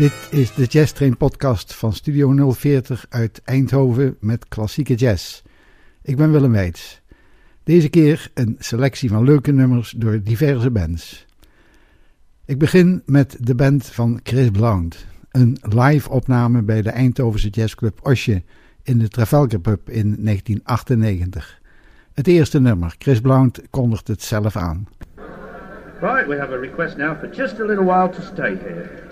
Dit is de Jazz Train podcast van Studio 040 uit Eindhoven met klassieke jazz. Ik ben Willem Weits. Deze keer een selectie van leuke nummers door diverse bands. Ik begin met de band van Chris Blount. Een live opname bij de Eindhovense jazzclub Osje in de Trafalgar Pub in 1998. Het eerste nummer, Chris Blount kondigt het zelf aan. Right, we have a request now for just a little while to stay here.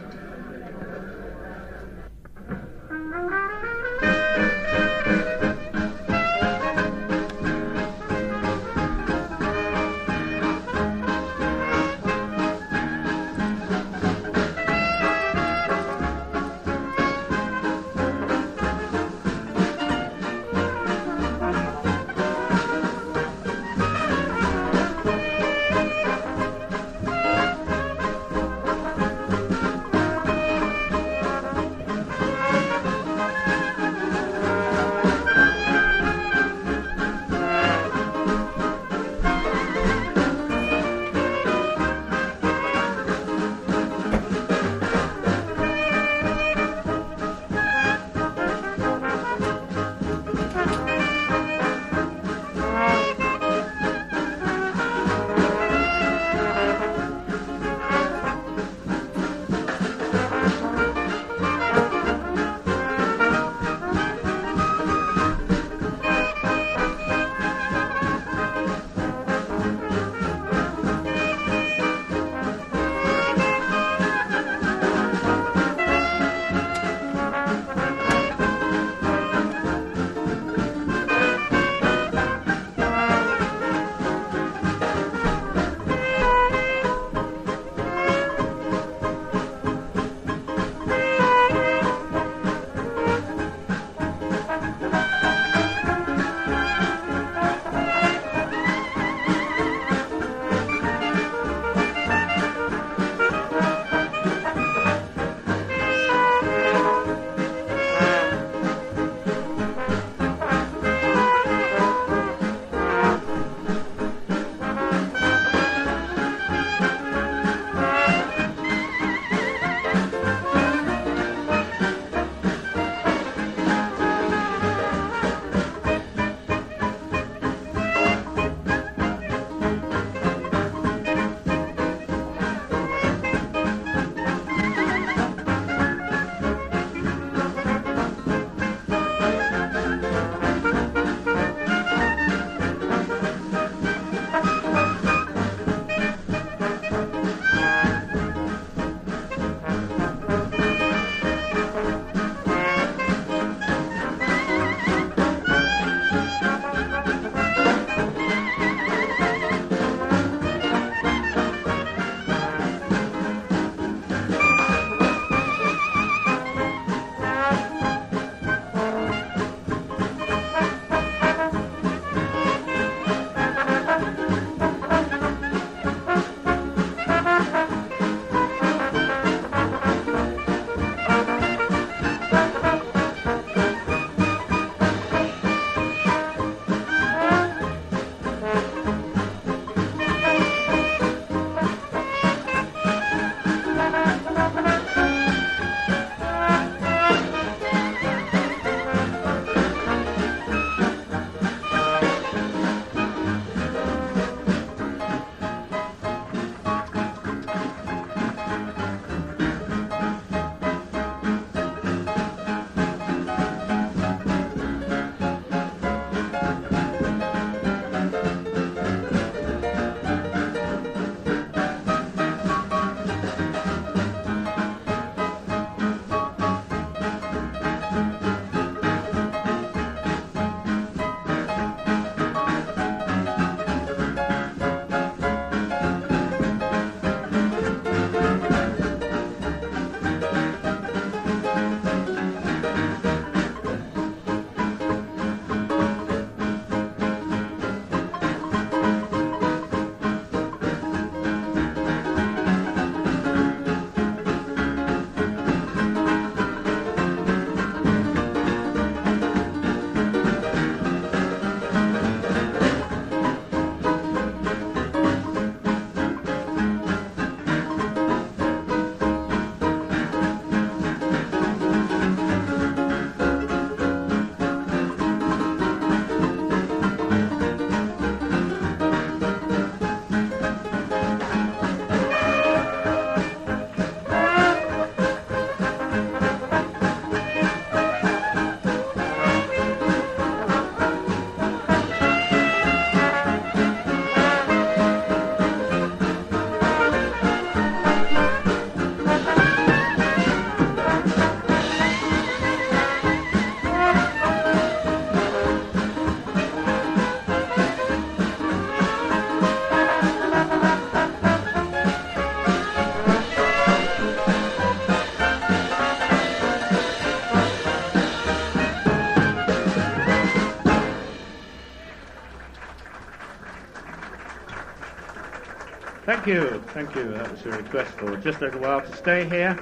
Thank you, thank you. That was a request for just a little while to stay here.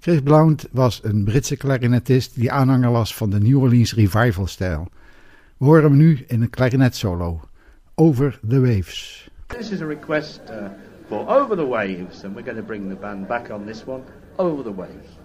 Chris Blount was een Britse klarinetist die aanhanger was van de New Orleans revival-stijl. We horen hem nu in een klarinetsolo, Over the Waves. This is a request uh, for Over the Waves, and we're going to bring the band back on this one, Over the Waves.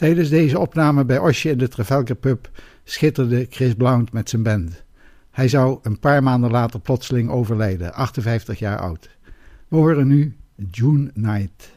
Tijdens deze opname bij Osje in de Trafalgar Pub schitterde Chris Blount met zijn band. Hij zou een paar maanden later plotseling overlijden, 58 jaar oud. We horen nu June Night.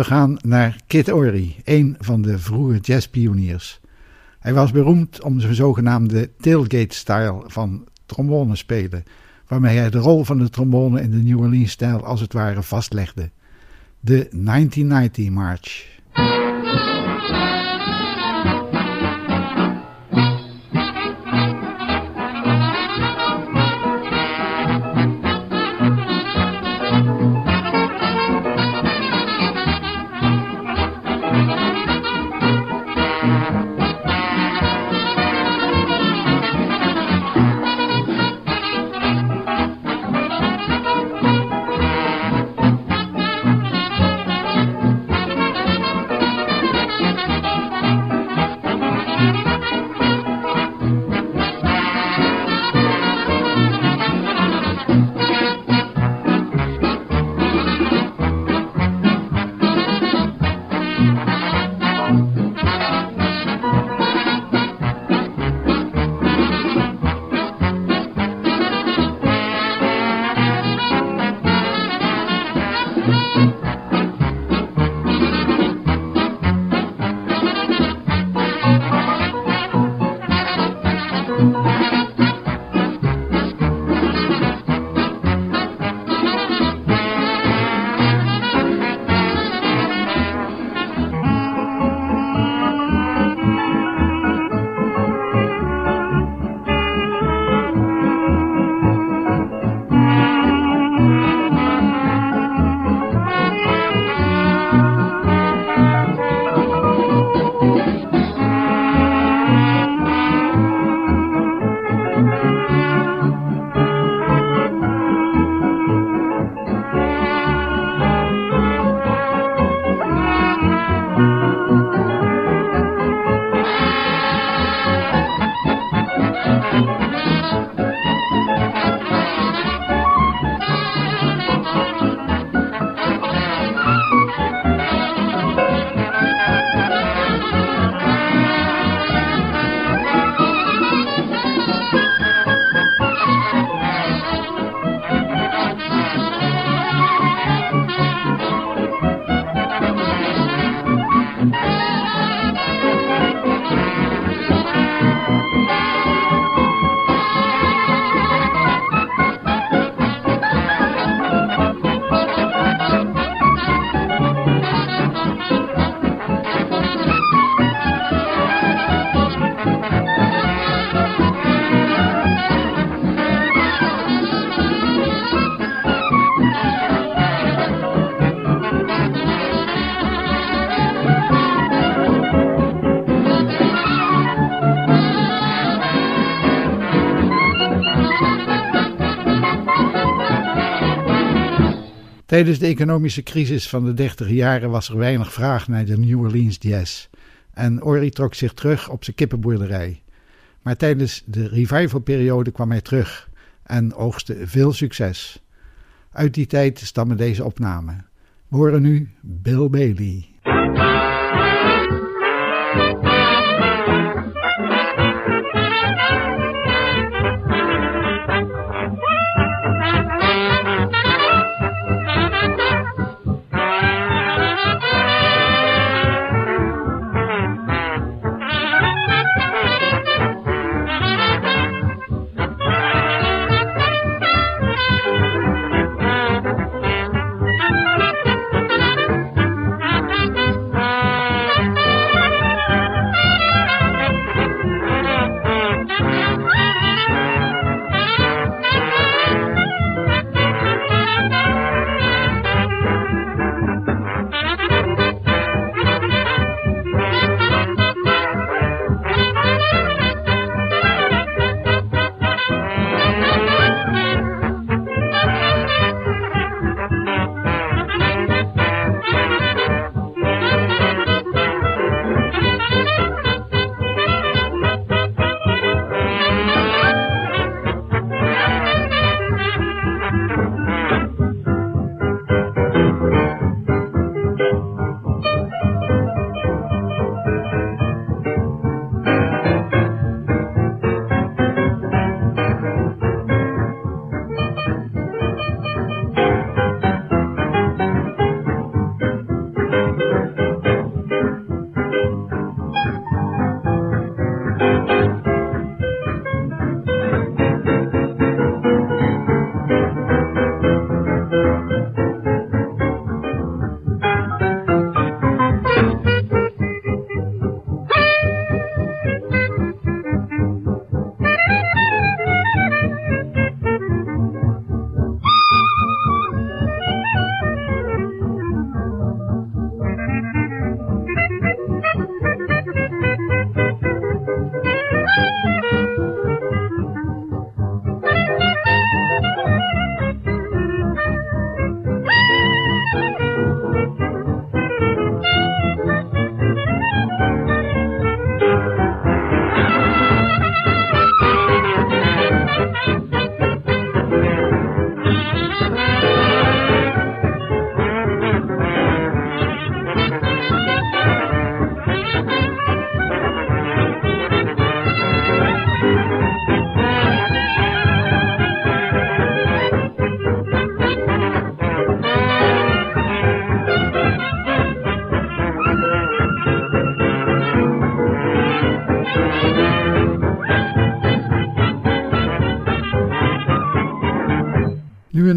We gaan naar Kid Ory, een van de vroege jazzpioniers. Hij was beroemd om zijn zogenaamde tailgate-style van trombone spelen, waarmee hij de rol van de trombone in de New Orleans-stijl als het ware vastlegde. De 1990 March. Tijdens de economische crisis van de dertig jaren was er weinig vraag naar de New Orleans jazz. En Ori trok zich terug op zijn kippenboerderij. Maar tijdens de revivalperiode kwam hij terug en oogste veel succes. Uit die tijd stammen deze opnamen. We horen nu Bill Bailey.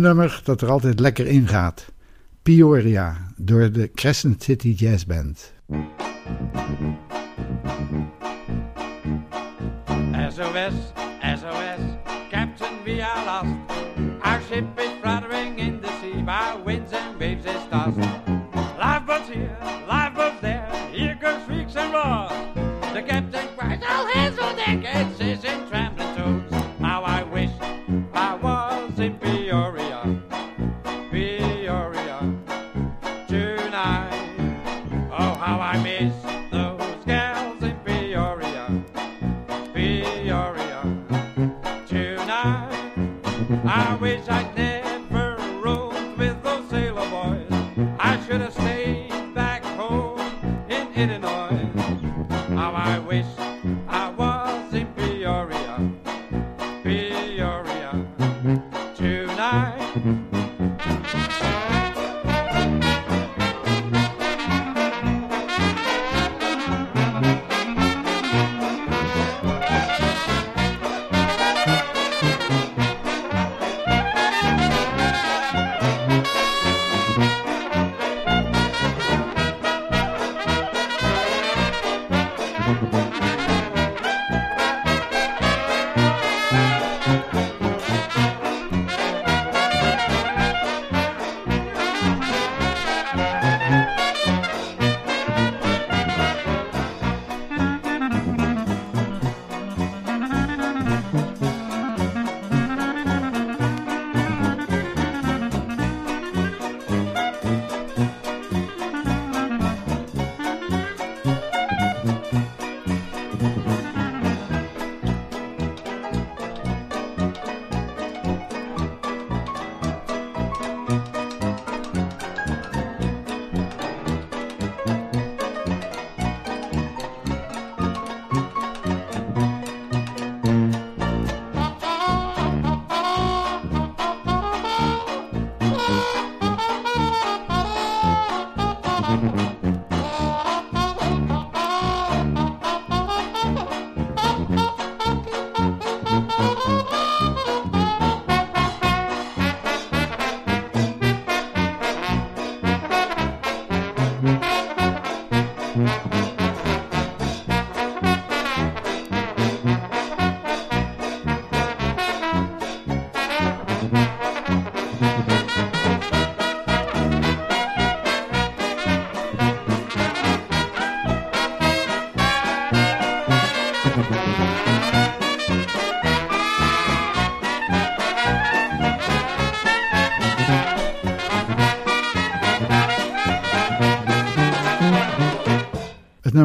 nummer dat er altijd lekker ingaat. Peoria door de Crescent City Jazz Band.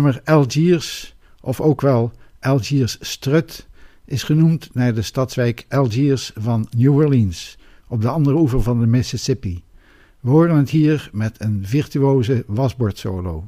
nummer Algiers, of ook wel Algiers Strut, is genoemd naar de stadswijk Algiers van New Orleans, op de andere oever van de Mississippi. We horen het hier met een virtuoze wasbordsolo.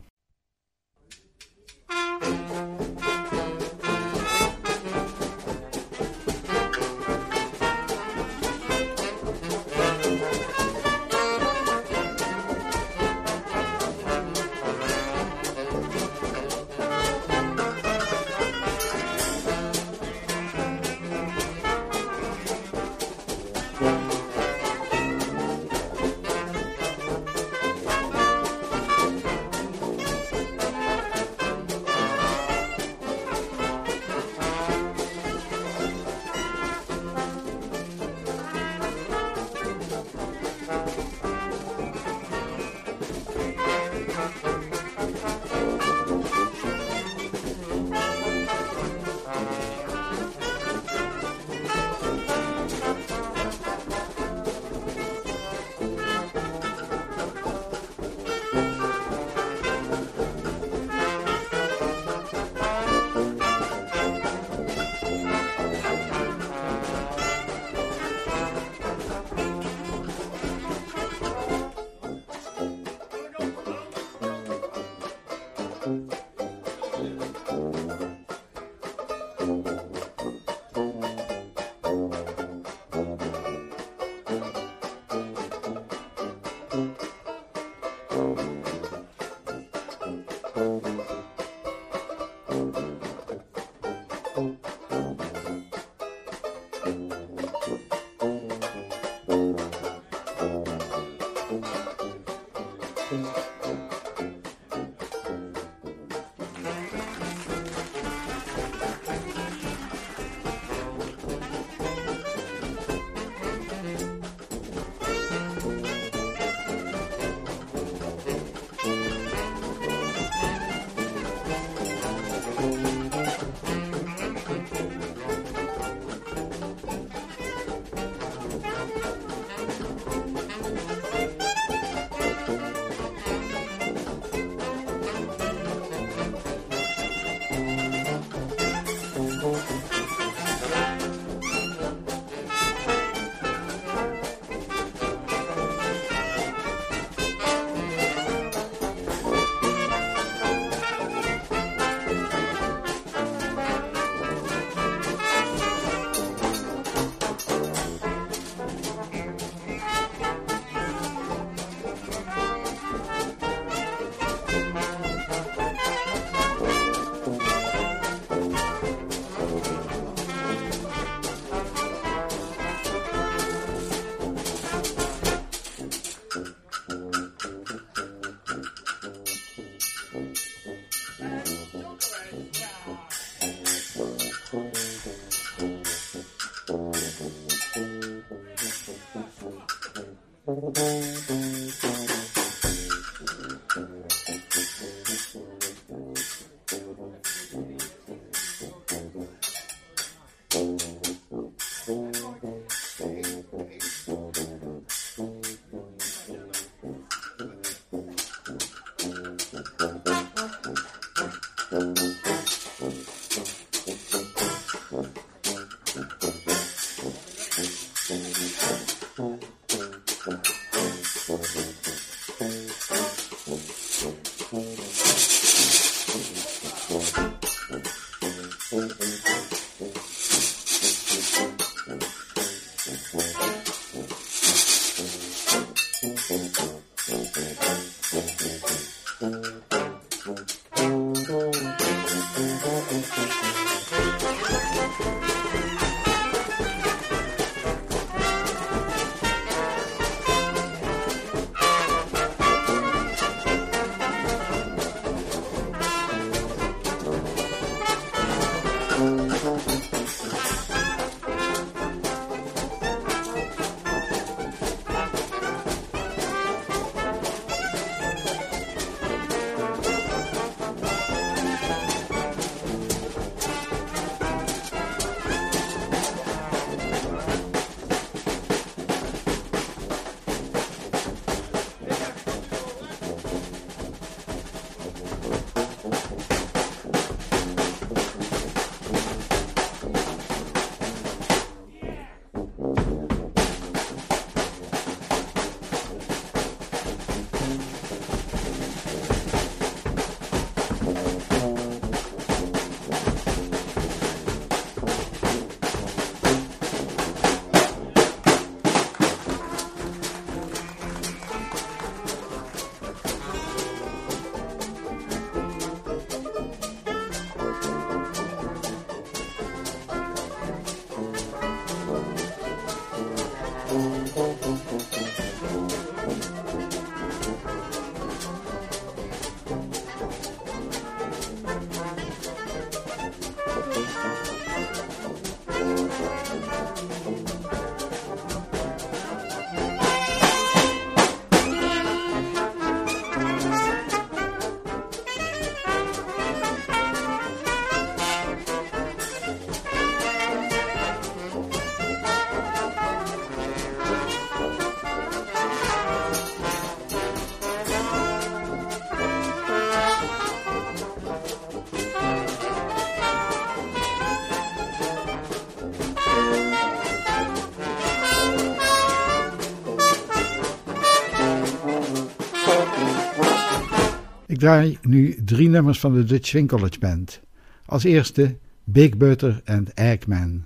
Draai nu drie nummers van de Dutch Swing Band. Als eerste Big Butter and Eggman.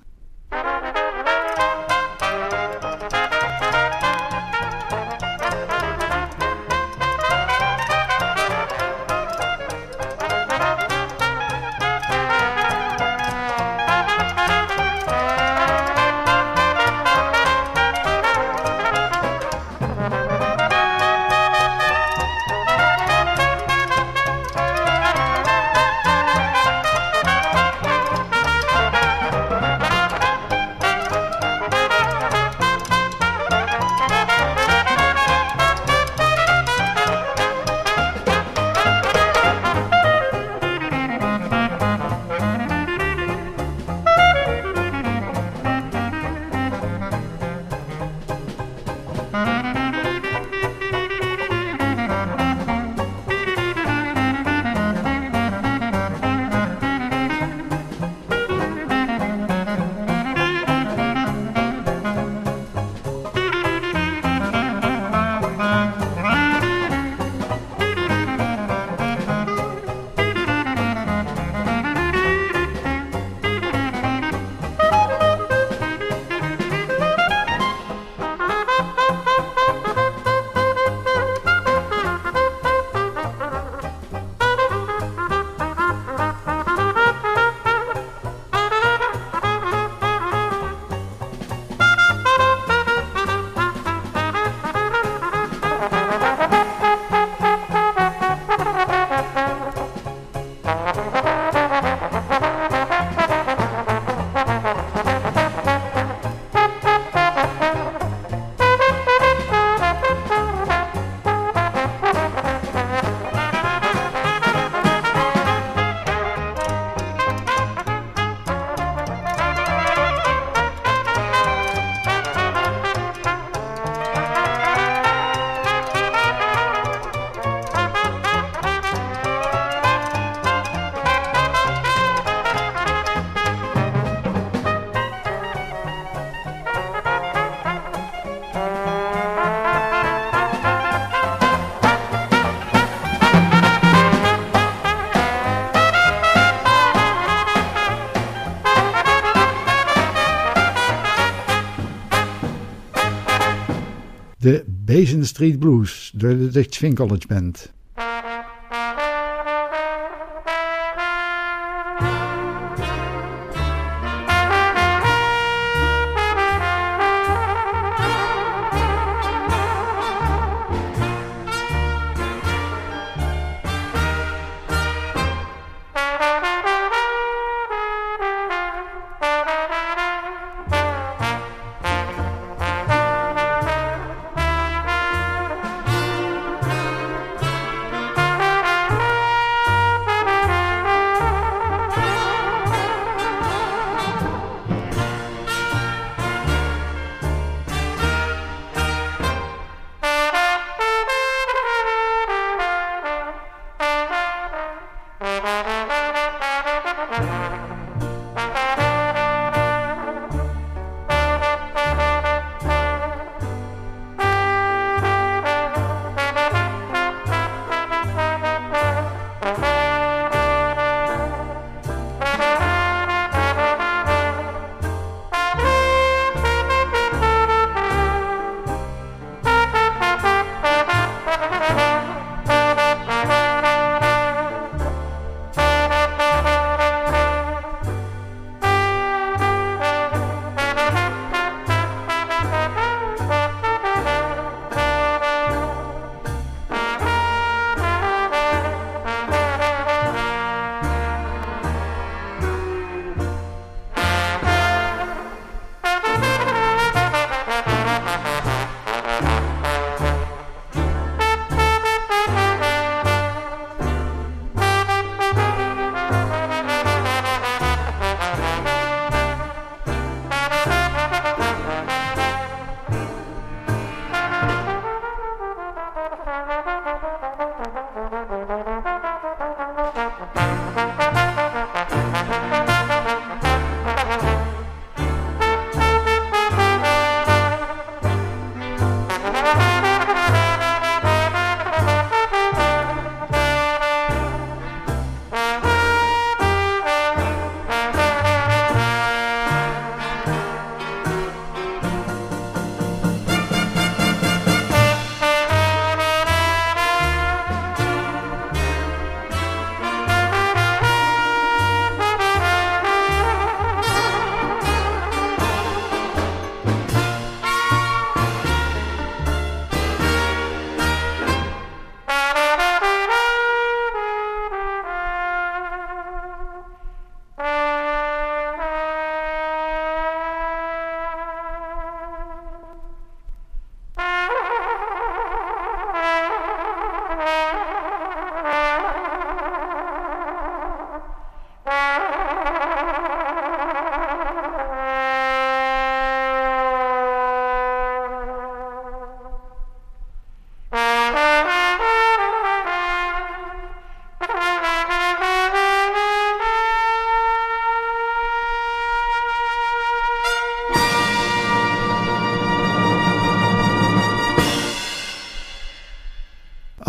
Street Blues door de Dutch Swing College Band.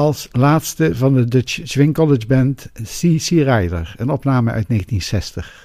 Als laatste van de Dutch Swing College Band C.C. Ryder, een opname uit 1960.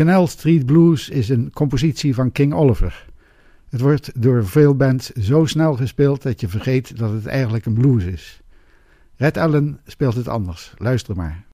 Canal Street Blues is een compositie van King Oliver. Het wordt door veel bands zo snel gespeeld dat je vergeet dat het eigenlijk een blues is. Red Allen speelt het anders. Luister maar.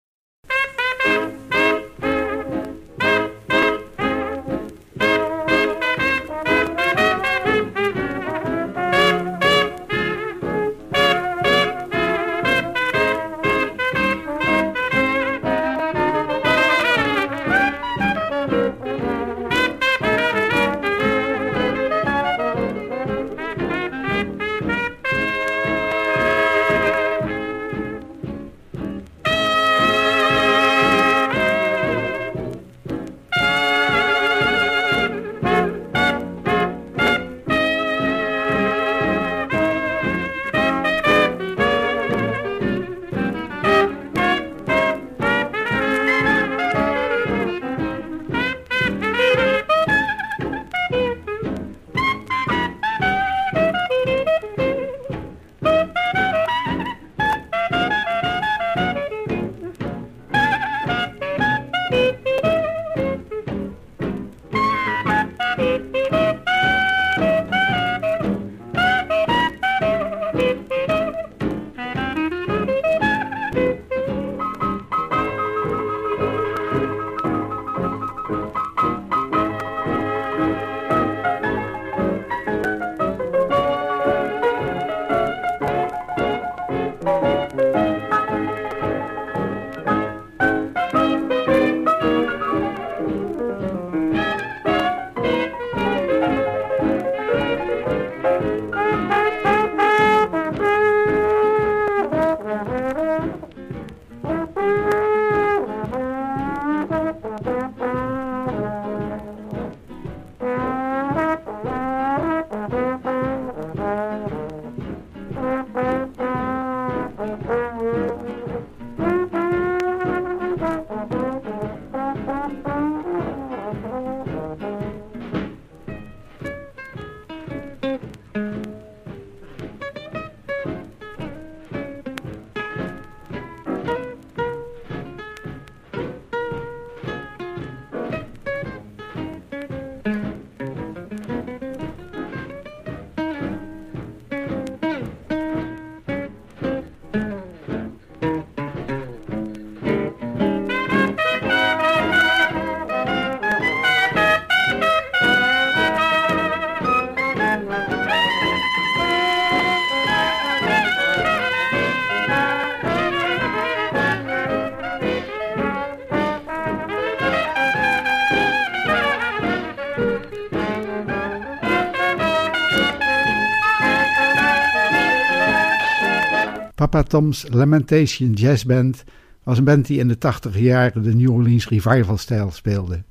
Papa Tom's Lamentation Jazz Band was een band die in de 80 jaren de New Orleans revival-stijl speelde.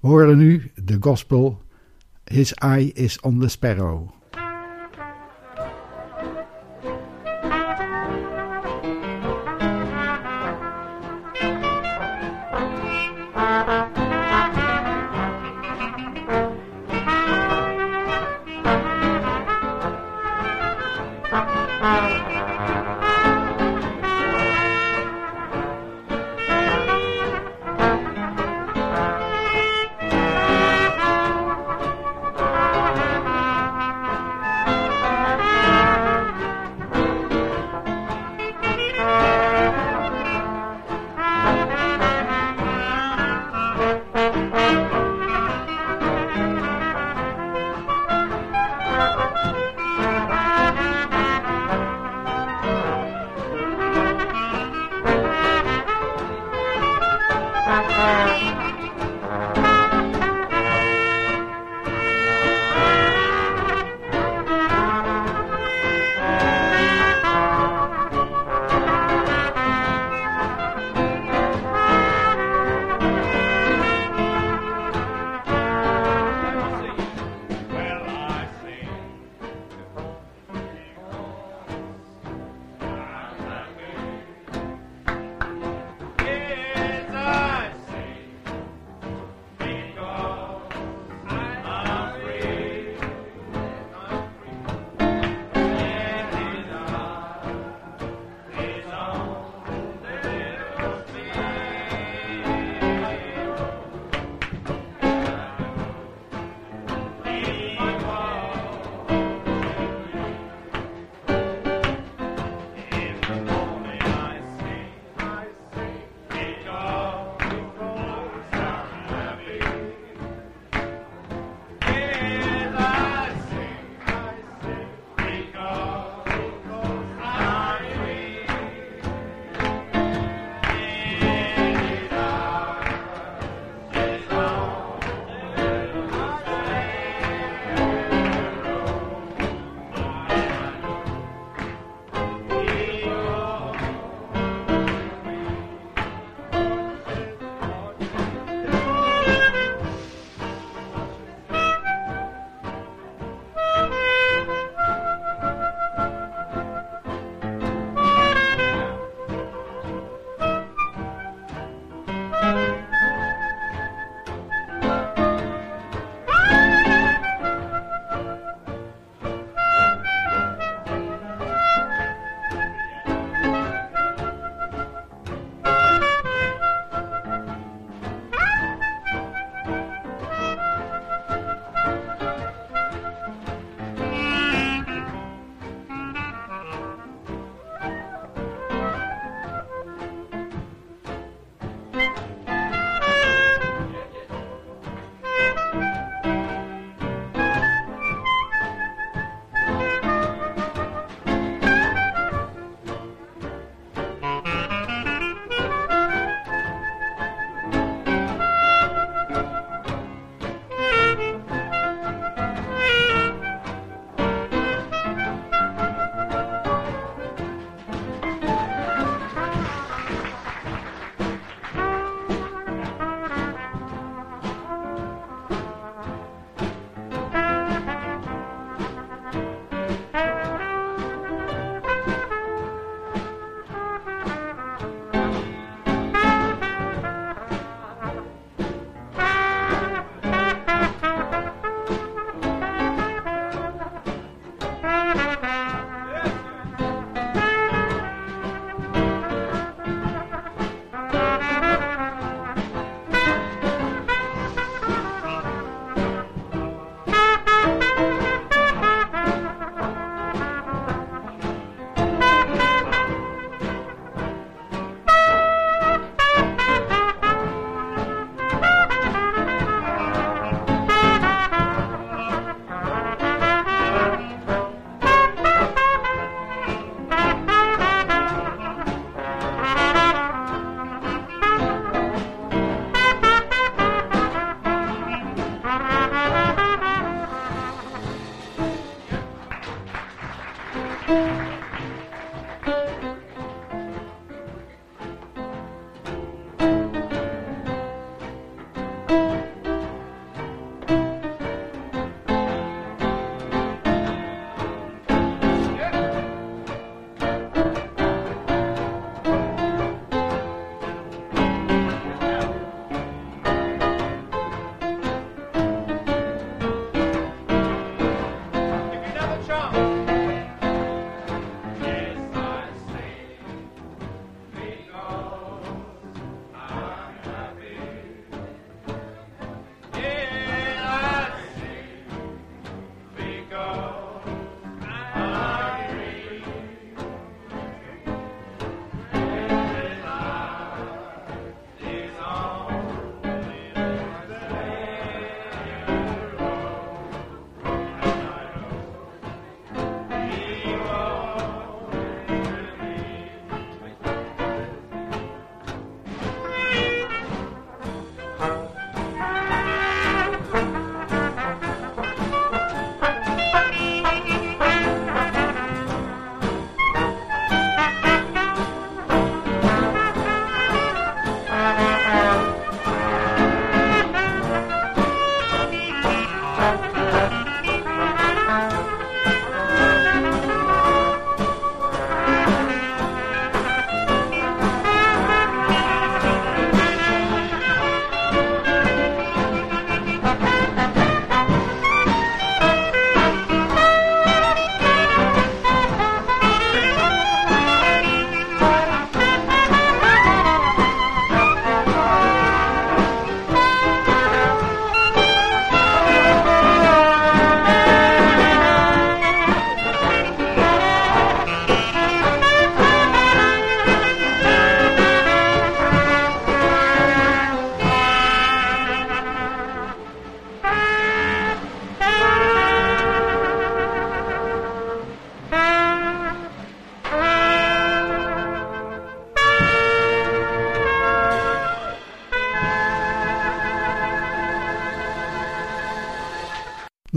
We horen nu de gospel His Eye is on the Sparrow.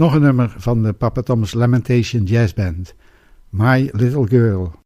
Nog een nummer van de Papa Thomas Lamentation Jazz Band, My Little Girl.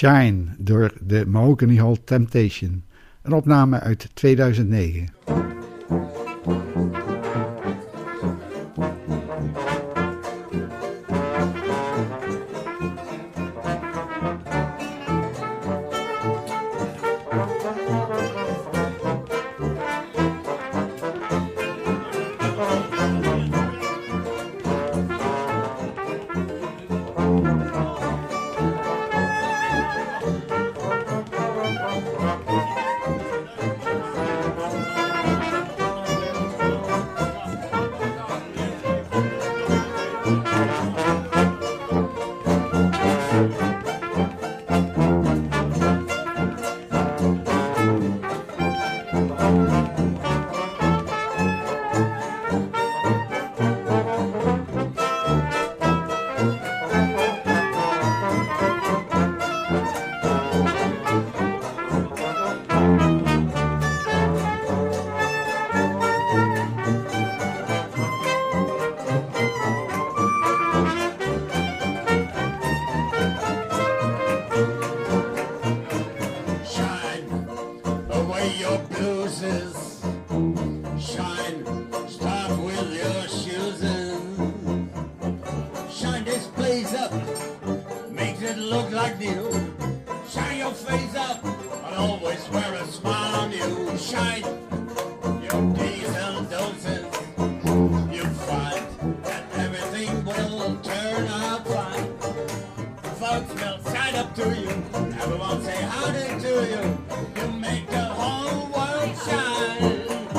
Shine door de Mahogany Hall Temptation, een opname uit 2009.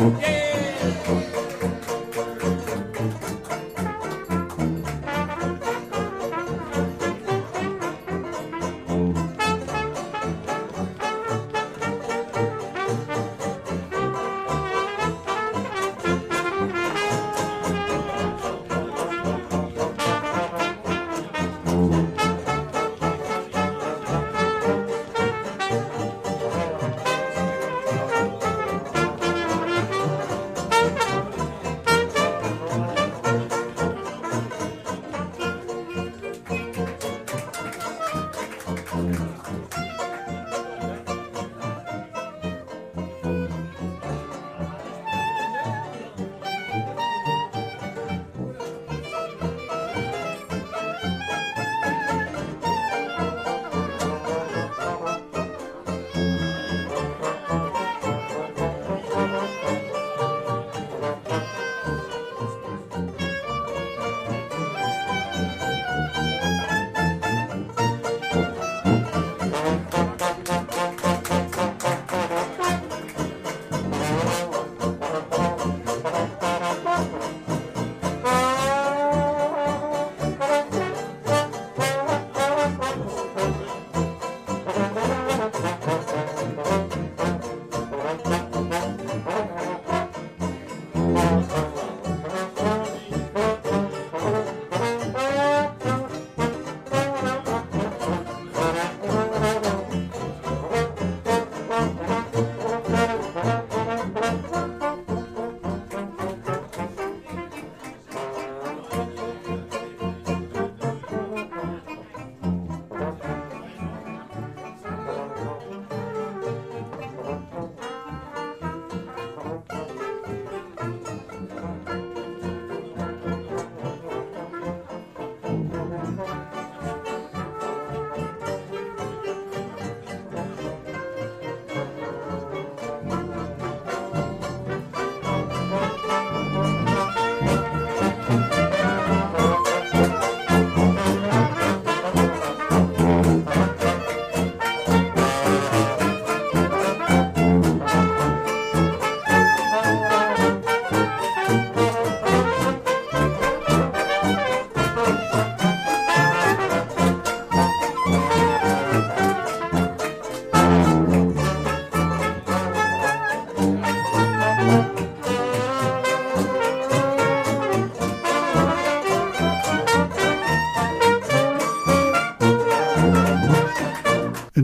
Shine.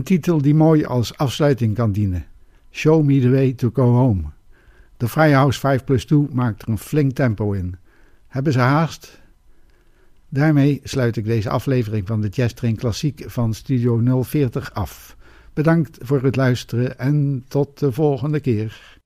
Titel die mooi als afsluiting kan dienen. Show me the way to go home. De Firehouse 5 plus 2 maakt er een flink tempo in. Hebben ze haast? Daarmee sluit ik deze aflevering van de Jazz Train Klassiek van Studio 040 af. Bedankt voor het luisteren en tot de volgende keer.